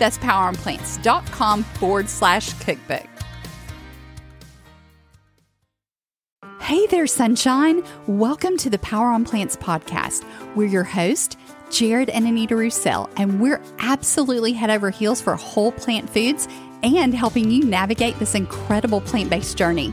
That's poweronplants.com forward slash cookbook. Hey there, sunshine. Welcome to the Power on Plants podcast. We're your host, Jared and Anita Roussel, and we're absolutely head over heels for whole plant foods and helping you navigate this incredible plant based journey.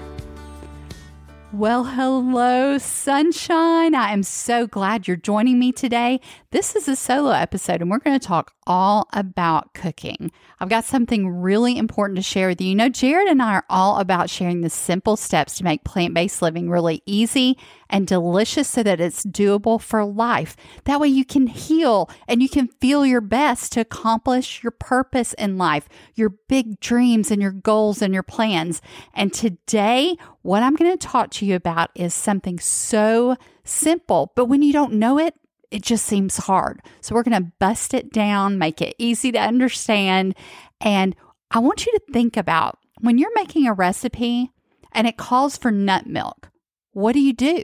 Well, hello, sunshine. I am so glad you're joining me today. This is a solo episode, and we're going to talk all about cooking. I've got something really important to share with you. You know, Jared and I are all about sharing the simple steps to make plant based living really easy and delicious so that it's doable for life. That way you can heal and you can feel your best to accomplish your purpose in life, your big dreams and your goals and your plans. And today, what I'm going to talk to you about is something so simple, but when you don't know it, it just seems hard. So we're going to bust it down, make it easy to understand. And I want you to think about when you're making a recipe and it calls for nut milk, what do you do?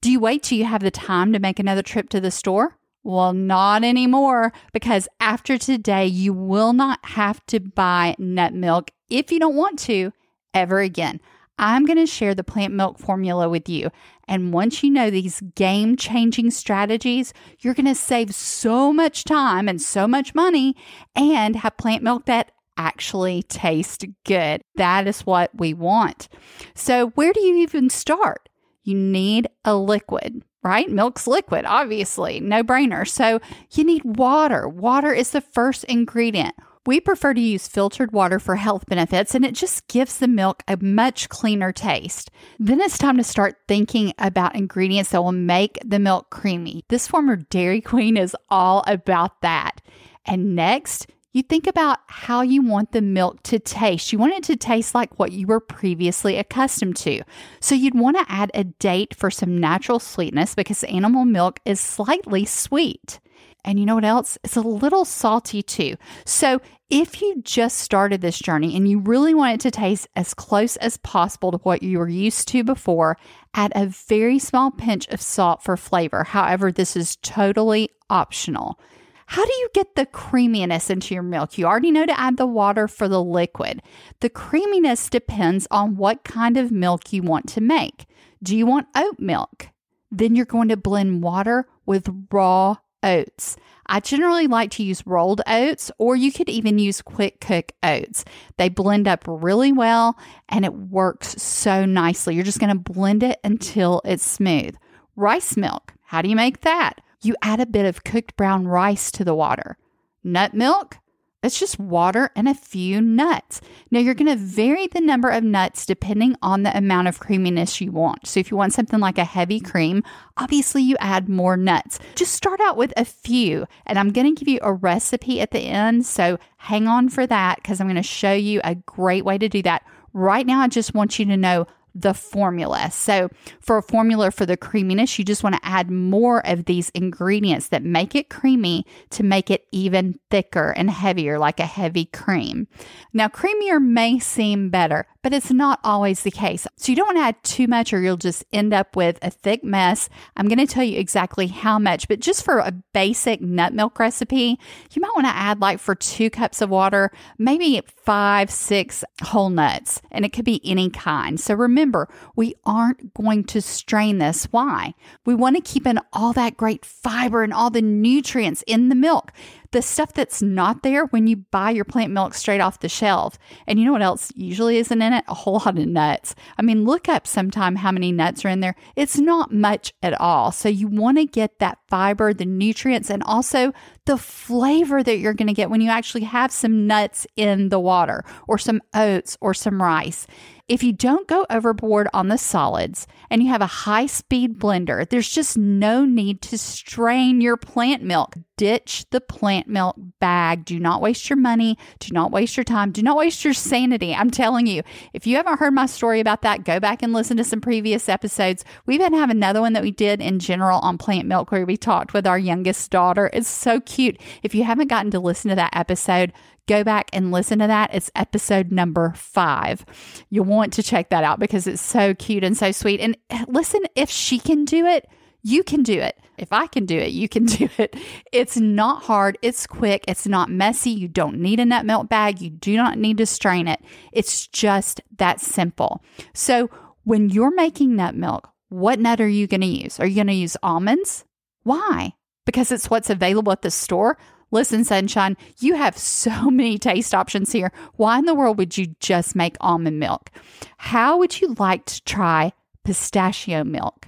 Do you wait till you have the time to make another trip to the store? Well, not anymore because after today, you will not have to buy nut milk if you don't want to ever again. I'm going to share the plant milk formula with you. And once you know these game changing strategies, you're going to save so much time and so much money and have plant milk that actually tastes good. That is what we want. So, where do you even start? You need a liquid right? Milk's liquid, obviously, no brainer. So you need water. Water is the first ingredient. We prefer to use filtered water for health benefits, and it just gives the milk a much cleaner taste. Then it's time to start thinking about ingredients that will make the milk creamy. This former Dairy Queen is all about that. And next, you think about how you want the milk to taste. You want it to taste like what you were previously accustomed to. So you'd want to add a date for some natural sweetness because animal milk is slightly sweet. And you know what else? It's a little salty too. So if you just started this journey and you really want it to taste as close as possible to what you were used to before, add a very small pinch of salt for flavor. However, this is totally optional. How do you get the creaminess into your milk? You already know to add the water for the liquid. The creaminess depends on what kind of milk you want to make. Do you want oat milk? Then you're going to blend water with raw oats. I generally like to use rolled oats, or you could even use quick cook oats. They blend up really well and it works so nicely. You're just going to blend it until it's smooth. Rice milk, how do you make that? You add a bit of cooked brown rice to the water. Nut milk, It's just water and a few nuts. Now, you're going to vary the number of nuts depending on the amount of creaminess you want. So, if you want something like a heavy cream, obviously you add more nuts. Just start out with a few, and I'm going to give you a recipe at the end. So, hang on for that because I'm going to show you a great way to do that. Right now, I just want you to know the formula. So, for a formula for the creaminess, you just want to add more of these ingredients that make it creamy to make it even thicker and heavier, like a heavy cream. Now, creamier may seem better, but it's not always the case. So, you don't want to add too much or you'll just end up with a thick mess. I'm going to tell you exactly how much, but just for a basic nut milk recipe, you might want to add like for two cups of water, maybe five, six whole nuts, and it could be any kind. So, remember we aren't going to strain this. Why? We want to keep in all that great fiber and all the nutrients in the milk the stuff that's not there when you buy your plant milk straight off the shelf. And you know what else usually isn't in it? A whole lot of nuts. I mean, look up sometime how many nuts are in there. It's not much at all. So you want to get that fiber, the nutrients, and also the flavor that you're going to get when you actually have some nuts in the water or some oats or some rice. If you don't go overboard on the solids and you have a high speed blender, there's just no need to strain your plant milk. Ditch the plant milk bag. Do not waste your money. Do not waste your time. Do not waste your sanity. I'm telling you, if you haven't heard my story about that, go back and listen to some previous episodes. We even have another one that we did in general on plant milk where we talked with our youngest daughter. It's so cute. If you haven't gotten to listen to that episode, go back and listen to that. It's episode number five. You'll want to check that out because it's so cute and so sweet. And eh, listen, if she can do it, you can do it. If I can do it, you can do it. It's not hard. It's quick. It's not messy. You don't need a nut milk bag. You do not need to strain it. It's just that simple. So when you're making nut milk, what nut are you going to use? Are you going to use almonds? Why? Because it's what's available at the store. Listen, Sunshine, you have so many taste options here. Why in the world would you just make almond milk? How would you like to try pistachio milk?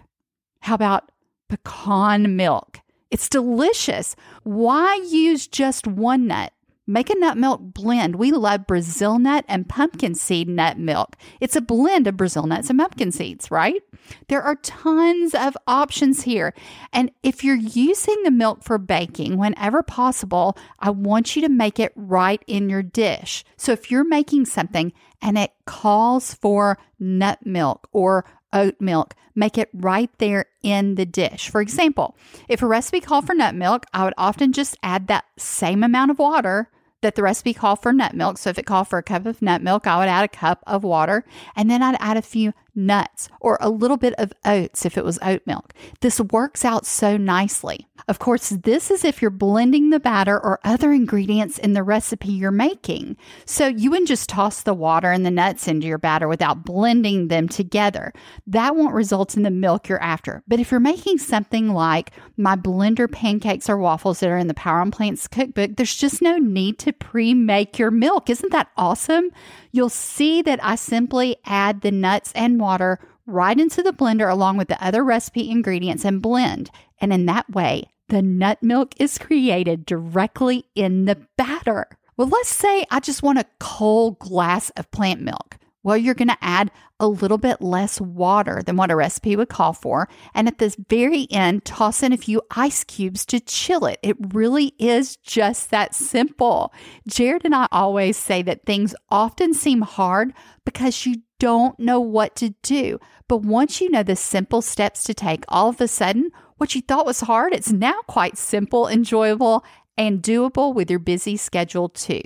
How about pecan milk. It's delicious. Why use just one nut? Make a nut milk blend. We love Brazil nut and pumpkin seed nut milk. It's a blend of Brazil nuts and pumpkin seeds, right? There are tons of options here. And if you're using the milk for baking, whenever possible, I want you to make it right in your dish. So if you're making something and it calls for nut milk or oat milk. Make it right there in the dish. For example, if a recipe called for nut milk, I would often just add that same amount of water that the recipe called for nut milk. So if it called for a cup of nut milk, I would add a cup of water and then I'd add a few nuts, or a little bit of oats if it was oat milk. This works out so nicely. Of course, this is if you're blending the batter or other ingredients in the recipe you're making. So you wouldn't just toss the water and the nuts into your batter without blending them together. That won't result in the milk you're after. But if you're making something like my blender pancakes or waffles that are in the Power on Plants cookbook, there's just no need to pre make your milk. Isn't that awesome? You'll see that I simply add the nuts and water right into the blender along with the other recipe ingredients and blend. And in that way, the nut milk is created directly in the batter. Well, let's say I just want a cold glass of plant milk. Well, you're going to add a little bit less water than what a recipe would call for. And at the very end, toss in a few ice cubes to chill it. It really is just that simple. Jared and I always say that things often seem hard because you don't know what to do. But once you know the simple steps to take, all of a sudden, what you thought was hard, it's now quite simple, enjoyable, and doable with your busy schedule too.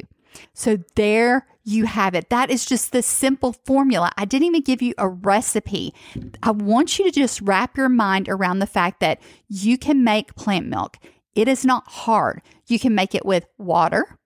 So there you have it. That is just the simple formula. I didn't even give you a recipe. I want you to just wrap your mind around the fact that you can make plant milk. It is not hard. You can make it with water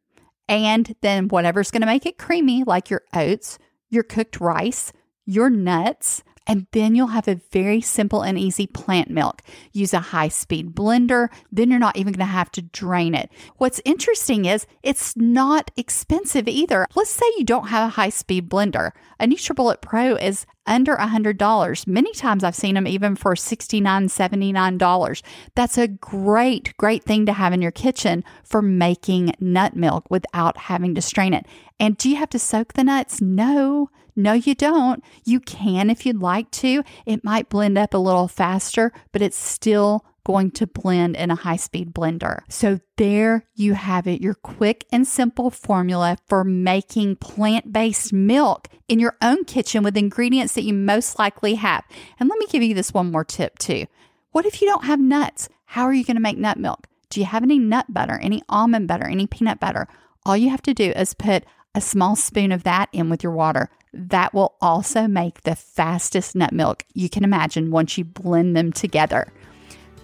and then whatever's going to make it creamy, like your oats, your cooked rice, your nuts, and then you'll have a very simple and easy plant milk. Use a high speed blender, then you're not even going to have to drain it. What's interesting is it's not expensive either. Let's say you don't have a high speed blender. A NutriBullet Pro is under $100. Many times I've seen them even for $69, $79. That's a great, great thing to have in your kitchen for making nut milk without having to strain it. And do you have to soak the nuts? No. No, you don't. You can if you'd like to. It might blend up a little faster, but it's still going to blend in a high speed blender. So there you have it, your quick and simple formula for making plant based milk in your own kitchen with ingredients that you most likely have. And let me give you this one more tip too. What if you don't have nuts? How are you going to make nut milk? Do you have any nut butter, any almond butter, any peanut butter? All you have to do is put a small spoon of that in with your water. That will also make the fastest nut milk you can imagine once you blend them together.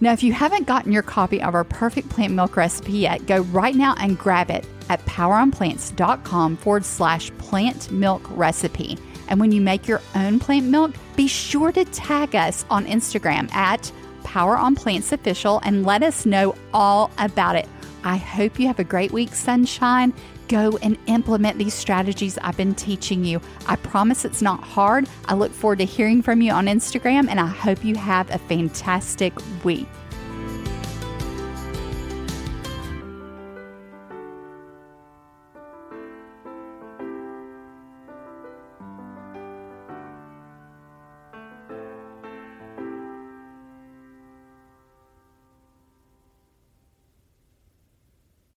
Now, if you haven't gotten your copy of our perfect plant milk recipe yet, go right now and grab it at poweronplants.com forward slash plant milk recipe. And when you make your own plant milk, be sure to tag us on Instagram at Power on Plants Official and let us know all about it. I hope you have a great week, sunshine. Go and implement these strategies I've been teaching you. I promise it's not hard. I look forward to hearing from you on Instagram, and I hope you have a fantastic week.